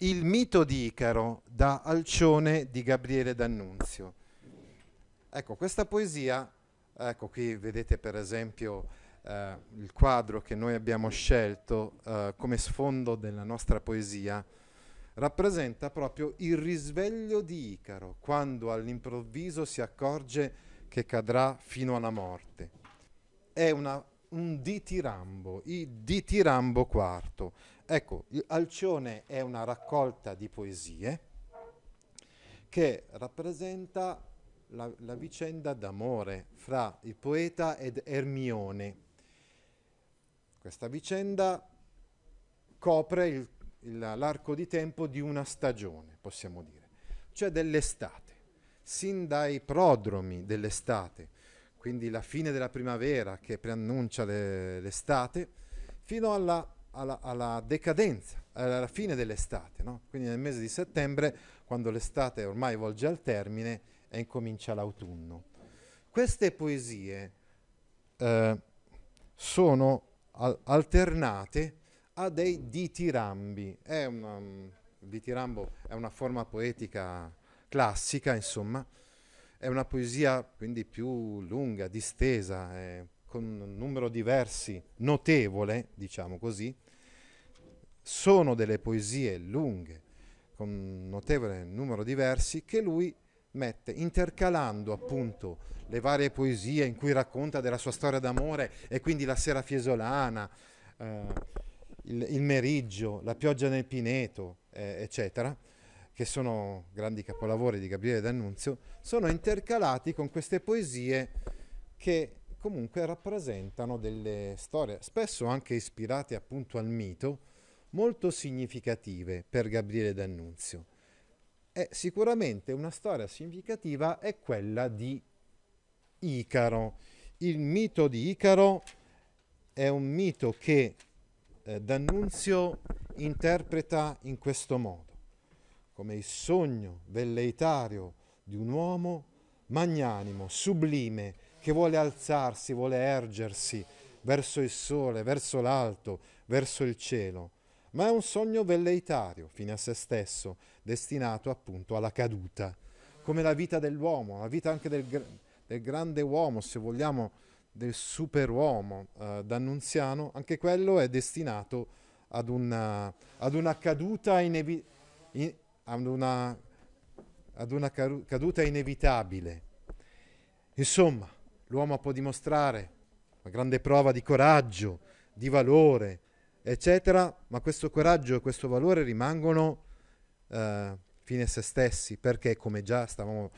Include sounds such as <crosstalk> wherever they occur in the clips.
Il mito di Icaro da Alcione di Gabriele D'Annunzio. Ecco, questa poesia, ecco qui vedete per esempio eh, il quadro che noi abbiamo scelto eh, come sfondo della nostra poesia, rappresenta proprio il risveglio di Icaro, quando all'improvviso si accorge che cadrà fino alla morte. È una, un ditirambo, il ditirambo quarto. Ecco, Alcione è una raccolta di poesie che rappresenta la, la vicenda d'amore fra il poeta ed Ermione. Questa vicenda copre il, il, l'arco di tempo di una stagione, possiamo dire, cioè dell'estate. Sin dai prodromi dell'estate, quindi la fine della primavera che preannuncia le, l'estate, fino alla alla, alla decadenza, alla fine dell'estate, no? quindi nel mese di settembre, quando l'estate ormai volge al termine e incomincia l'autunno. Queste poesie eh, sono al- alternate a dei ditirambi. È una, um, il ditirambo è una forma poetica classica, insomma, è una poesia quindi più lunga, distesa, eh, con un numero di versi notevole, diciamo così, sono delle poesie lunghe, con un notevole numero di versi, che lui mette intercalando appunto le varie poesie in cui racconta della sua storia d'amore e quindi la sera fiesolana, eh, il, il, meriggio, la pioggia nel pineto, eh, eccetera, che sono grandi capolavori di Gabriele D'Annunzio, sono intercalati con queste poesie che comunque rappresentano delle storie, spesso anche ispirate appunto al mito, molto significative per Gabriele D'Annunzio. E sicuramente una storia significativa è quella di Icaro. Il mito di Icaro è un mito che eh, D'Annunzio interpreta in questo modo, come il sogno velleitario di un uomo magnanimo, sublime, che vuole alzarsi, vuole ergersi verso il sole, verso l'alto, verso il cielo ma è un sogno velleitario, fine a se stesso, destinato appunto alla caduta, come la vita dell'uomo, la vita anche del, del grande uomo, se vogliamo, del superuomo eh, d'Annunziano, anche quello è destinato ad una, ad una caduta inevi- in, ad una, ad una caduta inevitabile. Insomma, l'uomo può dimostrare una grande prova di coraggio, di valore, eccetera, ma questo coraggio e questo valore rimangono eh, fine a se stessi, perché come già stavamo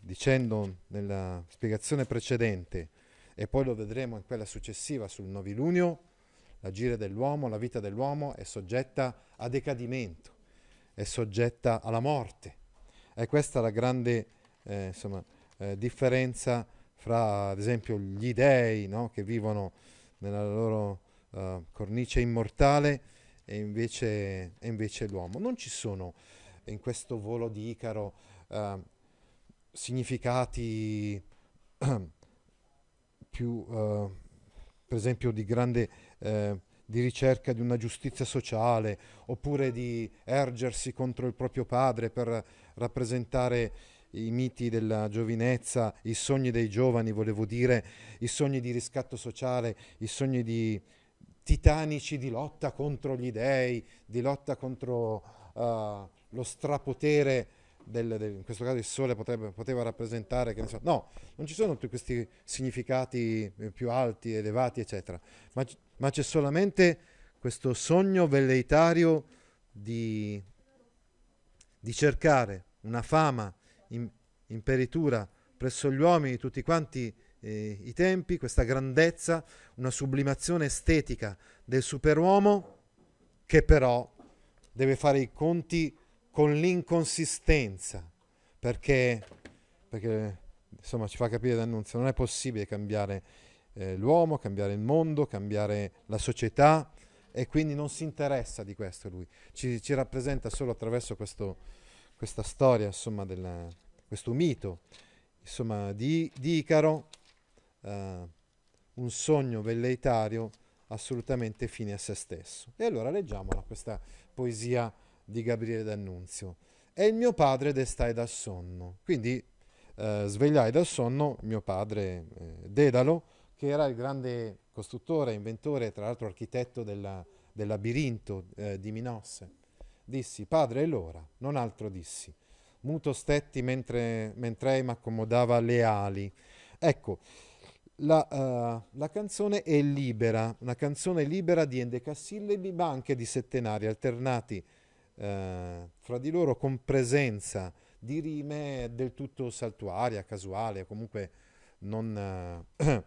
dicendo nella spiegazione precedente, e poi lo vedremo in quella successiva sul novilunio, l'agire dell'uomo, la vita dell'uomo è soggetta a decadimento, è soggetta alla morte. E questa la grande eh, insomma, eh, differenza fra, ad esempio, gli dei no? che vivono nella loro uh, cornice immortale e invece, e invece, l'uomo. Non ci sono in questo volo di Icaro uh, significati più, uh, per esempio, di grande di ricerca di una giustizia sociale oppure di ergersi contro il proprio padre per rappresentare i miti della giovinezza, i sogni dei giovani, volevo dire, i sogni di riscatto sociale, i sogni di, titanici di lotta contro gli dei, di lotta contro uh, lo strapotere del, del, in questo caso il sole potrebbe, poteva rappresentare, so, no, non ci sono tutti questi significati eh, più alti, elevati, eccetera, ma, ma c'è solamente questo sogno velleitario di, di cercare una fama, in, imperitura presso gli uomini tutti quanti eh, i tempi, questa grandezza, una sublimazione estetica del superuomo che però deve fare i conti con l'inconsistenza, perché, perché insomma ci fa capire D'Annunzio, non è possibile cambiare eh, l'uomo, cambiare il mondo, cambiare la società e quindi non si interessa di questo lui, ci, ci rappresenta solo attraverso questo, questa storia, insomma, della, questo mito, insomma, di, di Icaro, eh, un sogno velleitario assolutamente fine a se stesso. E allora leggiamola questa poesia di Gabriele D'Annunzio. E il mio padre destai dal sonno. Quindi eh, svegliai dal sonno mio padre eh, Dedalo, che era il grande costruttore, inventore, tra l'altro architetto della, del labirinto eh, di Minosse. Dissi, padre, è l'ora, non altro dissi. Muto stetti mentre, mentre mi accomodava le ali. Ecco, la, uh, la, canzone è libera, una canzone libera di endecasillabi, ma anche di settenari alternati uh, fra di loro con presenza di rime del tutto saltuaria, casuale, comunque non, uh, <clears throat>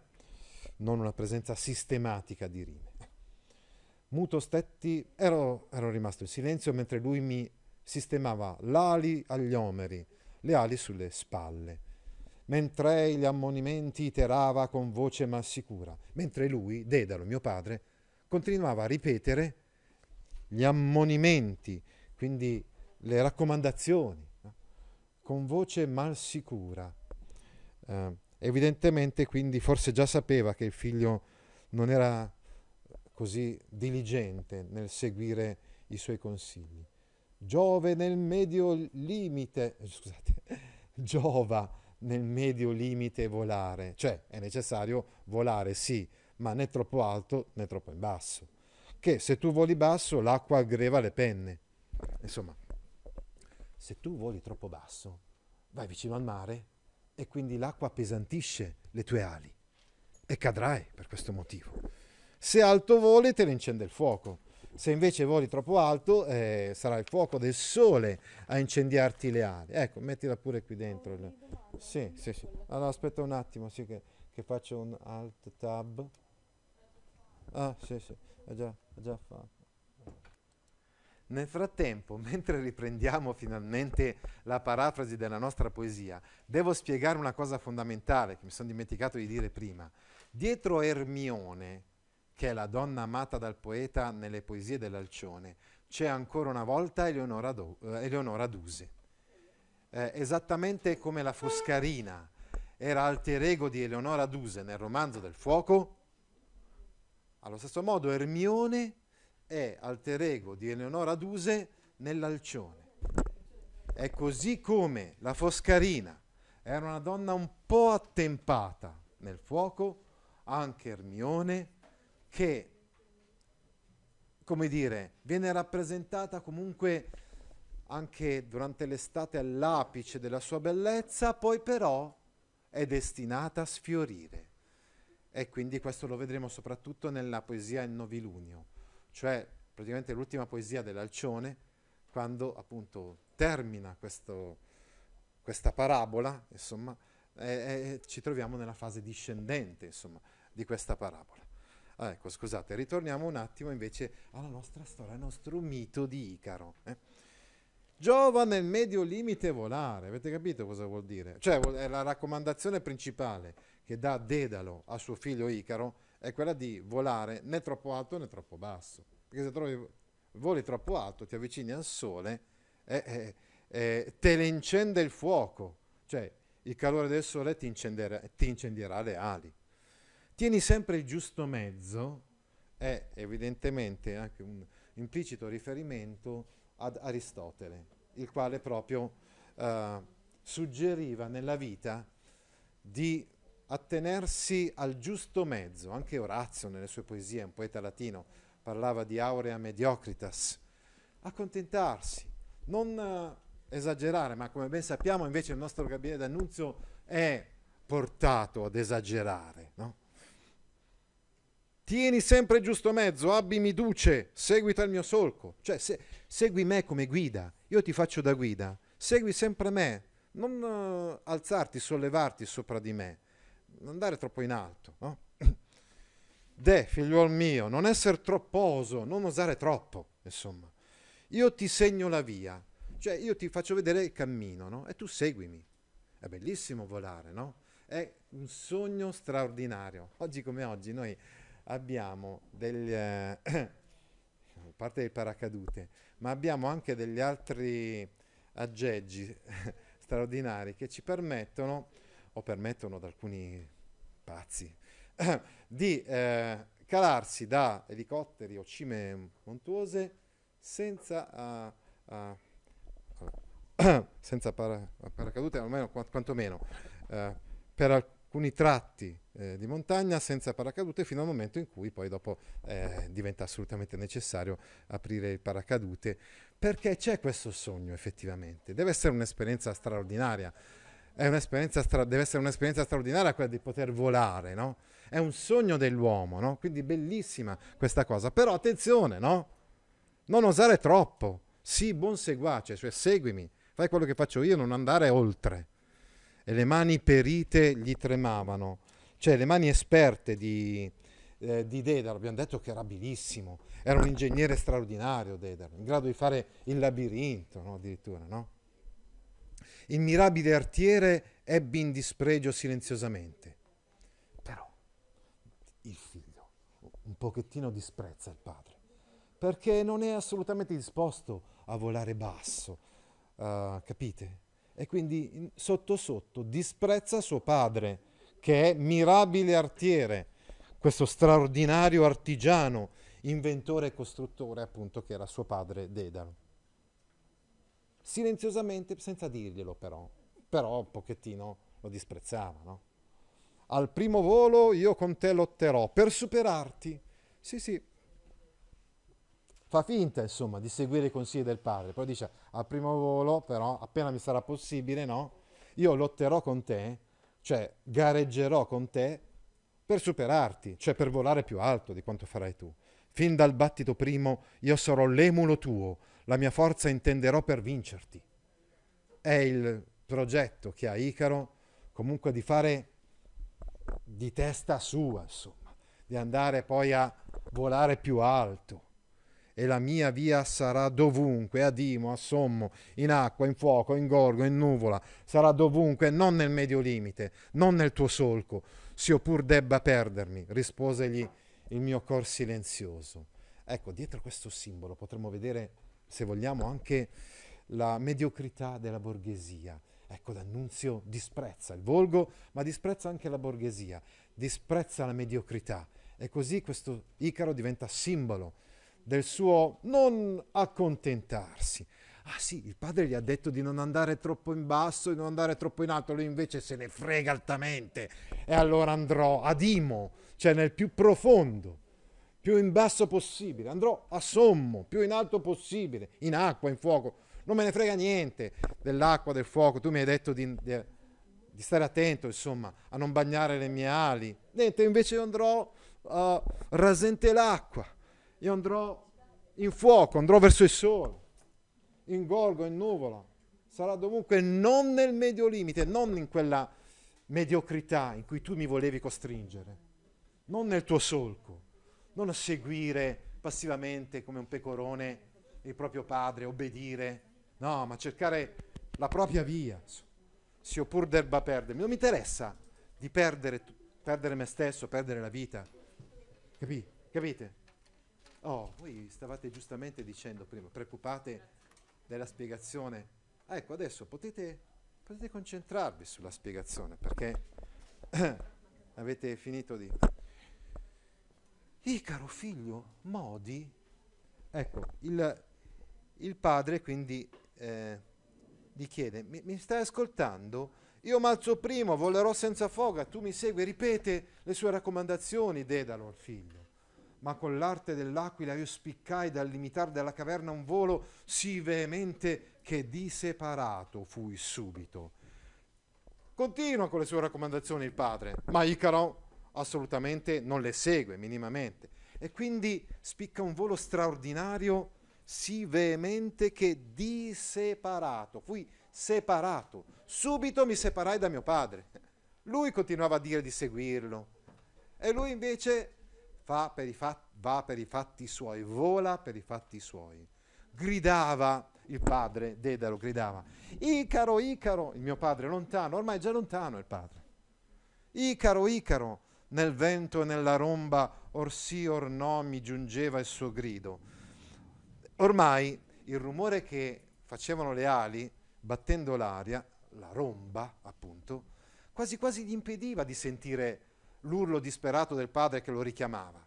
non una presenza sistematica di rime. Muto stetti, ero, ero rimasto in silenzio mentre lui mi sistemava l'ali agli omeri, le ali sulle spalle, mentre gli ammonimenti iterava con voce ma sicura, mentre lui, Dedalo, mio padre, continuava a ripetere gli ammonimenti, quindi le raccomandazioni, no? con voce mal sicura. Eh, Evidentemente quindi forse già sapeva che il figlio non era così diligente nel seguire i suoi consigli. Giove nel medio limite, scusate, <laughs> giova nel medio limite volare, cioè è necessario volare sì, ma né troppo alto né troppo in basso. Che se tu voli basso l'acqua aggreva le penne. Insomma, se tu voli troppo basso, vai vicino al mare e quindi l'acqua appesantisce le tue ali e cadrai per questo motivo. Se alto voli te ne incende il fuoco, se invece voli troppo alto eh, sarà il fuoco del sole a incendiarti le ali. Ecco, mettila pure qui dentro. Sì, sì, sì. Allora aspetta un attimo, sì, che, che faccio un alt tab. Ah, sì, sì, ho già, ho già fatto. Nel frattempo, <laughs> mentre riprendiamo finalmente la parafrasi della nostra poesia, devo spiegare una cosa fondamentale che mi sono dimenticato di dire prima. Dietro Ermione, che è la donna amata dal poeta nelle poesie dell'Alcione, c'è ancora una volta Eleonora, Do- eh, Eleonora Duse. Eh, esattamente come la Foscarina era alter ego di Eleonora Duse nel romanzo del fuoco, allo stesso modo Ermione è alter ego di Eleonora Duse nell'Alcione. È così come la Foscarina era una donna un po' attempata nel fuoco, anche Ermione, che, come dire, viene rappresentata comunque anche durante l'estate all'apice della sua bellezza, poi però è destinata a sfiorire. E quindi questo lo vedremo soprattutto nella poesia Il Novilunio cioè praticamente l'ultima poesia dell'Alcione, quando appunto termina questo, questa parabola, insomma, eh, eh, ci troviamo nella fase discendente, insomma, di questa parabola. Ah, ecco, scusate, ritorniamo un attimo invece alla nostra storia, al nostro mito di Icaro. Eh? Giova nel medio limite volare, avete capito cosa vuol dire? Cioè, è la raccomandazione principale che dà Dedalo a suo figlio Icaro è quella di volare né troppo alto né troppo basso. Perché se trovi voli troppo alto, ti avvicini al sole, eh, eh, eh, te ne incende il fuoco, cioè il calore del sole ti ti incendierà le ali. Tieni sempre il giusto mezzo, è evidentemente anche un implicito riferimento ad Aristotele, il quale proprio uh, suggeriva nella vita di attenersi al giusto mezzo. Anche Orazio nelle sue poesie, un poeta latino, parlava di aurea mediocritas. Accontentarsi, non uh, esagerare, ma come ben sappiamo invece il nostro Gabriele D'Annunzio è portato ad esagerare. No? Tieni sempre giusto mezzo, abbimi duce, seguita il mio solco. Cioè, se, segui me come guida, io ti faccio da guida, segui sempre me, non uh, alzarti, sollevarti sopra di me non andare troppo in alto, no? <coughs> De, figliuol mio, non essere tropposo, non osare troppo, insomma. Io ti segno la via, cioè io ti faccio vedere il cammino, no? E tu seguimi. È bellissimo volare, no? È un sogno straordinario. Oggi come oggi noi abbiamo degli... Eh, <coughs> a parte il paracadute, ma abbiamo anche degli altri aggeggi <laughs> straordinari che ci permettono, o permettono ad alcuni pazzi, <coughs> di eh, calarsi da elicotteri o cime montuose senza, uh, <coughs> uh, senza para, paracadute, almeno quantomeno uh, per alcuni tratti eh, di montagna senza paracadute fino al momento in cui poi dopo eh, diventa assolutamente necessario aprire il paracadute perché c'è questo sogno effettivamente, deve essere un'esperienza straordinaria, un'esperienza stra- deve essere un'esperienza straordinaria quella di poter volare, no? È un sogno dell'uomo, no? Quindi bellissima questa cosa, però attenzione, no? Non osare troppo, sii buon seguace, cioè seguimi, fai quello che faccio io, non andare oltre. E le mani perite gli tremavano, cioè le mani esperte di, eh, di Dedalo, abbiamo detto che era abilissimo, era un ingegnere straordinario Dedalo, in grado di fare il labirinto, no? addirittura, no? Il mirabile artiere ebbe in dispregio silenziosamente. Però il figlio un pochettino disprezza il padre, perché non è assolutamente disposto a volare basso, uh, capite? E quindi sotto sotto disprezza suo padre, che è mirabile artiere, questo straordinario artigiano, inventore e costruttore appunto che era suo padre Dedalo. Silenziosamente, senza dirglielo però, però un pochettino lo disprezzava, no? Al primo volo io con te lotterò per superarti. Sì, sì. Fa finta, insomma, di seguire i consigli del padre. Poi dice, al primo volo, però, appena mi sarà possibile, no? Io lotterò con te, cioè gareggerò con te per superarti, cioè per volare più alto di quanto farai tu. Fin dal battito primo io sarò l'emulo tuo, la mia forza intenderò per vincerti. È il progetto che ha Icaro comunque di fare di testa sua, insomma, di andare poi a volare più alto. E la mia via sarà dovunque, a Dimo, a Sommo, in acqua, in fuoco, in gorgo, in nuvola, sarà dovunque, non nel medio limite, non nel tuo solco, s'io pur debba perdermi, risposegli il mio cor silenzioso. Ecco, dietro questo simbolo potremmo vedere, se vogliamo, anche la mediocrità della borghesia. Ecco, D'Annunzio disprezza il volgo, ma disprezza anche la borghesia, disprezza la mediocrità. E così questo Icaro diventa simbolo del suo non accontentarsi. Ah sì, il padre gli ha detto di non andare troppo in basso, di non andare troppo in alto, lui invece se ne frega altamente. E allora andrò ad Imo, cioè nel più profondo, più in basso possibile. Andrò a sommo, più in alto possibile, in acqua, in fuoco non me ne frega niente dell'acqua, del fuoco, tu mi hai detto di, di, di stare attento, insomma, a non bagnare le mie ali. Niente, invece andrò uh, rasente l'acqua, io andrò in fuoco, andrò verso il sole, in gorgo, in nuvola. Sarà dovunque non nel medio limite, non in quella mediocrità in cui tu mi volevi costringere, non nel tuo solco, non a seguire passivamente come un pecorone il proprio padre, obbedire, No, ma cercare la propria via. Se io pur debba perdermi, non mi interessa di perdere, perdere me stesso, perdere la vita. Capì? Capite? Oh, voi stavate giustamente dicendo prima, preoccupate della spiegazione. ecco, adesso potete, potete concentrarvi sulla spiegazione perché <clears throat> avete finito di... Icaro, figlio, modi? Ecco, il, il padre quindi eh, gli chiede, mi, mi, stai ascoltando? Io malzo primo, volerò senza foga, tu mi segui, ripete le sue raccomandazioni, Dedalo al figlio. Ma con l'arte dell'aquila io spiccai dal limitare della caverna un volo sì veemente che di separato fui subito. Continua con le sue raccomandazioni il padre, ma Icaro assolutamente non le segue minimamente. E quindi spicca un volo straordinario sì veemente che di separato, fui separato, subito mi separai da mio padre. Lui continuava a dire di seguirlo e lui invece per fatti, va per i fatti suoi, vola per i fatti suoi. Gridava il padre, Dedalo gridava, Icaro, Icaro, il mio padre lontano, ormai è già lontano il padre. Icaro, Icaro, nel vento e nella romba, or sì or no mi giungeva il suo grido. Ormai il rumore che facevano le ali, battendo l'aria, la romba appunto, quasi quasi gli impediva di sentire l'urlo disperato del padre che lo richiamava.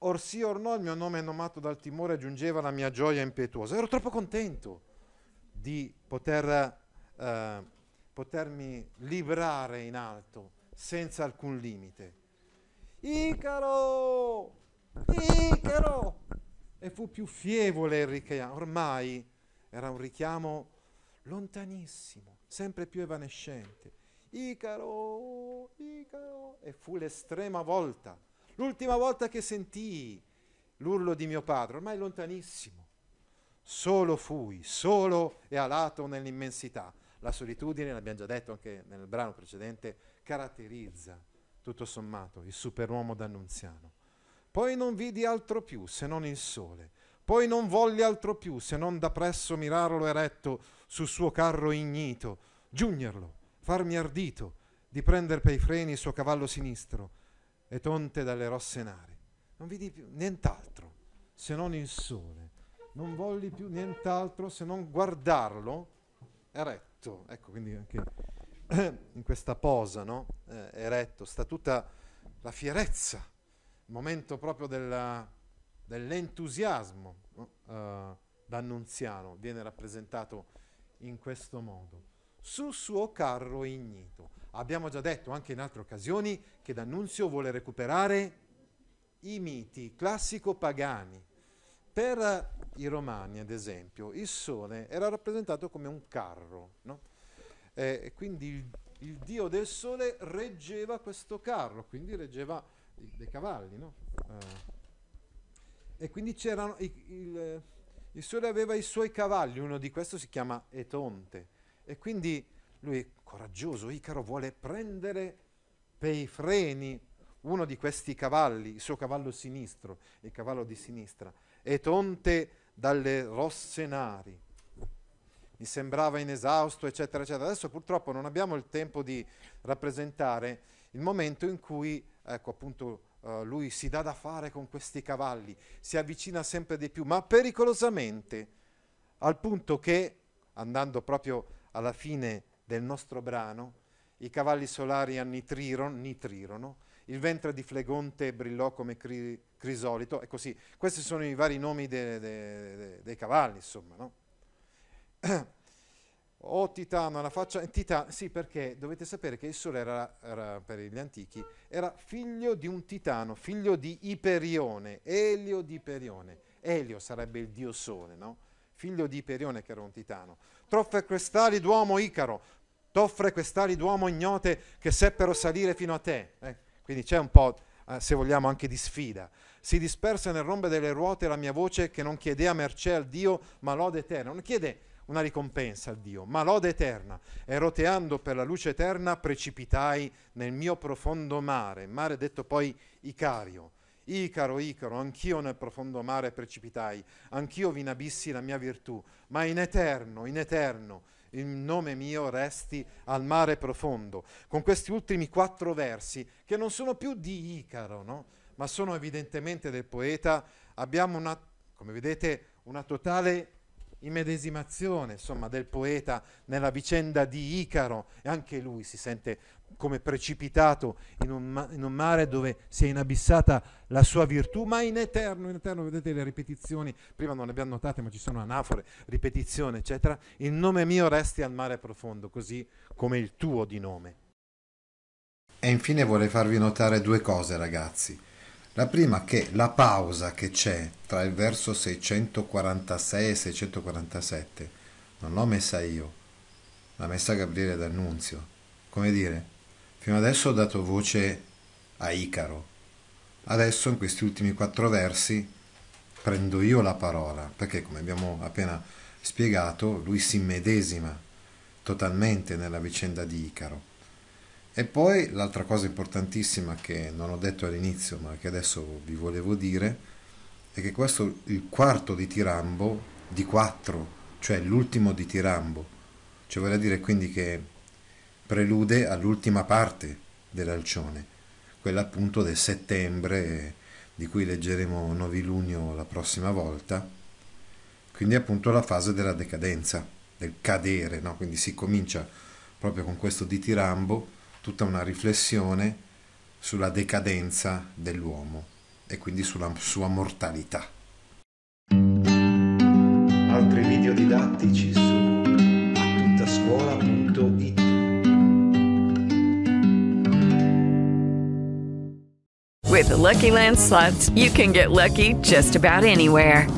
Or sì or no il mio nome nomato dal timore giungeva la mia gioia impetuosa. Ero troppo contento di poter, eh, potermi librare in alto senza alcun limite. Icaro! Icaro! E fu più fievole il richiamo. Ormai era un richiamo lontanissimo, sempre più evanescente. Icaro, Icaro. E fu l'estrema volta, l'ultima volta che sentii l'urlo di mio padre, ormai lontanissimo. Solo fui, solo e alato nell'immensità. La solitudine, l'abbiamo già detto anche nel brano precedente, caratterizza tutto sommato il superuomo d'Annunziano. Poi non vidi altro più se non il sole, poi non volli altro più se non da presso mirarlo eretto sul suo carro ignito, giugnerlo, farmi ardito di prender per i freni il suo cavallo sinistro e tonte dalle rosse nari. Non vidi più nient'altro se non il sole, non volli più nient'altro se non guardarlo eretto. Ecco, quindi anche <clears throat> in questa posa, no? Eh, eretto, sta tutta la fierezza, il momento proprio della, dell'entusiasmo no? uh, d'annunziano viene rappresentato in questo modo, sul suo carro ignito. Abbiamo già detto anche in altre occasioni che D'Annunzio vuole recuperare i miti classico-pagani. Per i romani, ad esempio, il sole era rappresentato come un carro, no? eh, quindi il, il, dio del sole reggeva questo carro, quindi reggeva i, dei cavalli. No? Eh, e quindi c'erano il, il il sole aveva i suoi cavalli, uno di questi si chiama Etonte. E quindi lui, coraggioso, Icaro, vuole prendere per i freni uno di questi cavalli, il suo cavallo sinistro, il cavallo di sinistra, Etonte dalle rosse nari. Mi sembrava inesausto, eccetera, eccetera. Adesso purtroppo non abbiamo il tempo di rappresentare il momento in cui, ecco appunto, uh, lui si dà da fare con questi cavalli, si avvicina sempre di più, ma pericolosamente, al punto che, andando proprio alla fine del nostro brano, i cavalli solari annitrirono, nitrirono, il ventre di Flegonte brillò come cri- crisolito, e così. Questi sono i vari nomi de- de- de- dei cavalli, insomma, no? <clears throat> Oh Titano, la faccia... Titano, sì, perché dovete sapere che il Sole era, era, per gli antichi, era figlio di un Titano, figlio di Iperione, Elio di Iperione. Elio sarebbe il dio Sole, no? Figlio di Iperione che era un Titano. Troffre quest'ali d'uomo Icaro, t'offre quest'ali d'uomo ignote che seppero salire fino a te. Eh? Quindi c'è un po', eh, se vogliamo, anche di sfida. Si disperse nel rombe delle ruote la mia voce che non chiedea mercé al Dio, ma lode eterna. Non chiede una ricompensa a Dio, ma lode eterna. E roteando per la luce eterna precipitai nel mio profondo mare, mare detto poi Icario. Icaro, Icaro, anch'io nel profondo mare precipitai, anch'io vi inabissi la mia virtù, ma in eterno, in eterno, il nome mio resti al mare profondo. Con questi ultimi quattro versi, che non sono più di Icaro, no? ma sono evidentemente del poeta, abbiamo una, come vedete, una totale immedesimazione insomma, del poeta nella vicenda di Icaro e anche lui si sente come precipitato in un, ma- in un, mare dove si è inabissata la sua virtù, ma in eterno, in eterno, vedete le ripetizioni, prima non le abbiamo notate, ma ci sono anafore, ripetizione, eccetera. Il nome mio resti al mare profondo, così come il tuo di nome. E infine vorrei farvi notare due cose, ragazzi. La prima che la pausa che c'è tra il verso 646 e 647 non l'ho messa io, l'ha messa Gabriele D'Annunzio. Come dire, fino adesso ho dato voce a Icaro, adesso in questi ultimi quattro versi prendo io la parola, perché come abbiamo appena spiegato, lui si immedesima totalmente nella vicenda di Icaro. E poi l'altra cosa importantissima che non ho detto all'inizio, ma che adesso vi volevo dire, è che questo il quarto di Tirambo, di quattro, cioè l'ultimo di Tirambo, cioè vorrei dire quindi che prelude all'ultima parte dell'Alcione, quella appunto del settembre di cui leggeremo novilunio la prossima volta, quindi appunto la fase della decadenza, del cadere, no? quindi si comincia proprio con questo di Tirambo tutta una riflessione sulla decadenza dell'uomo e quindi sulla sua mortalità. Altri video didattici su attuttascuola.it With the Lucky Land slots, you can get lucky just about anywhere.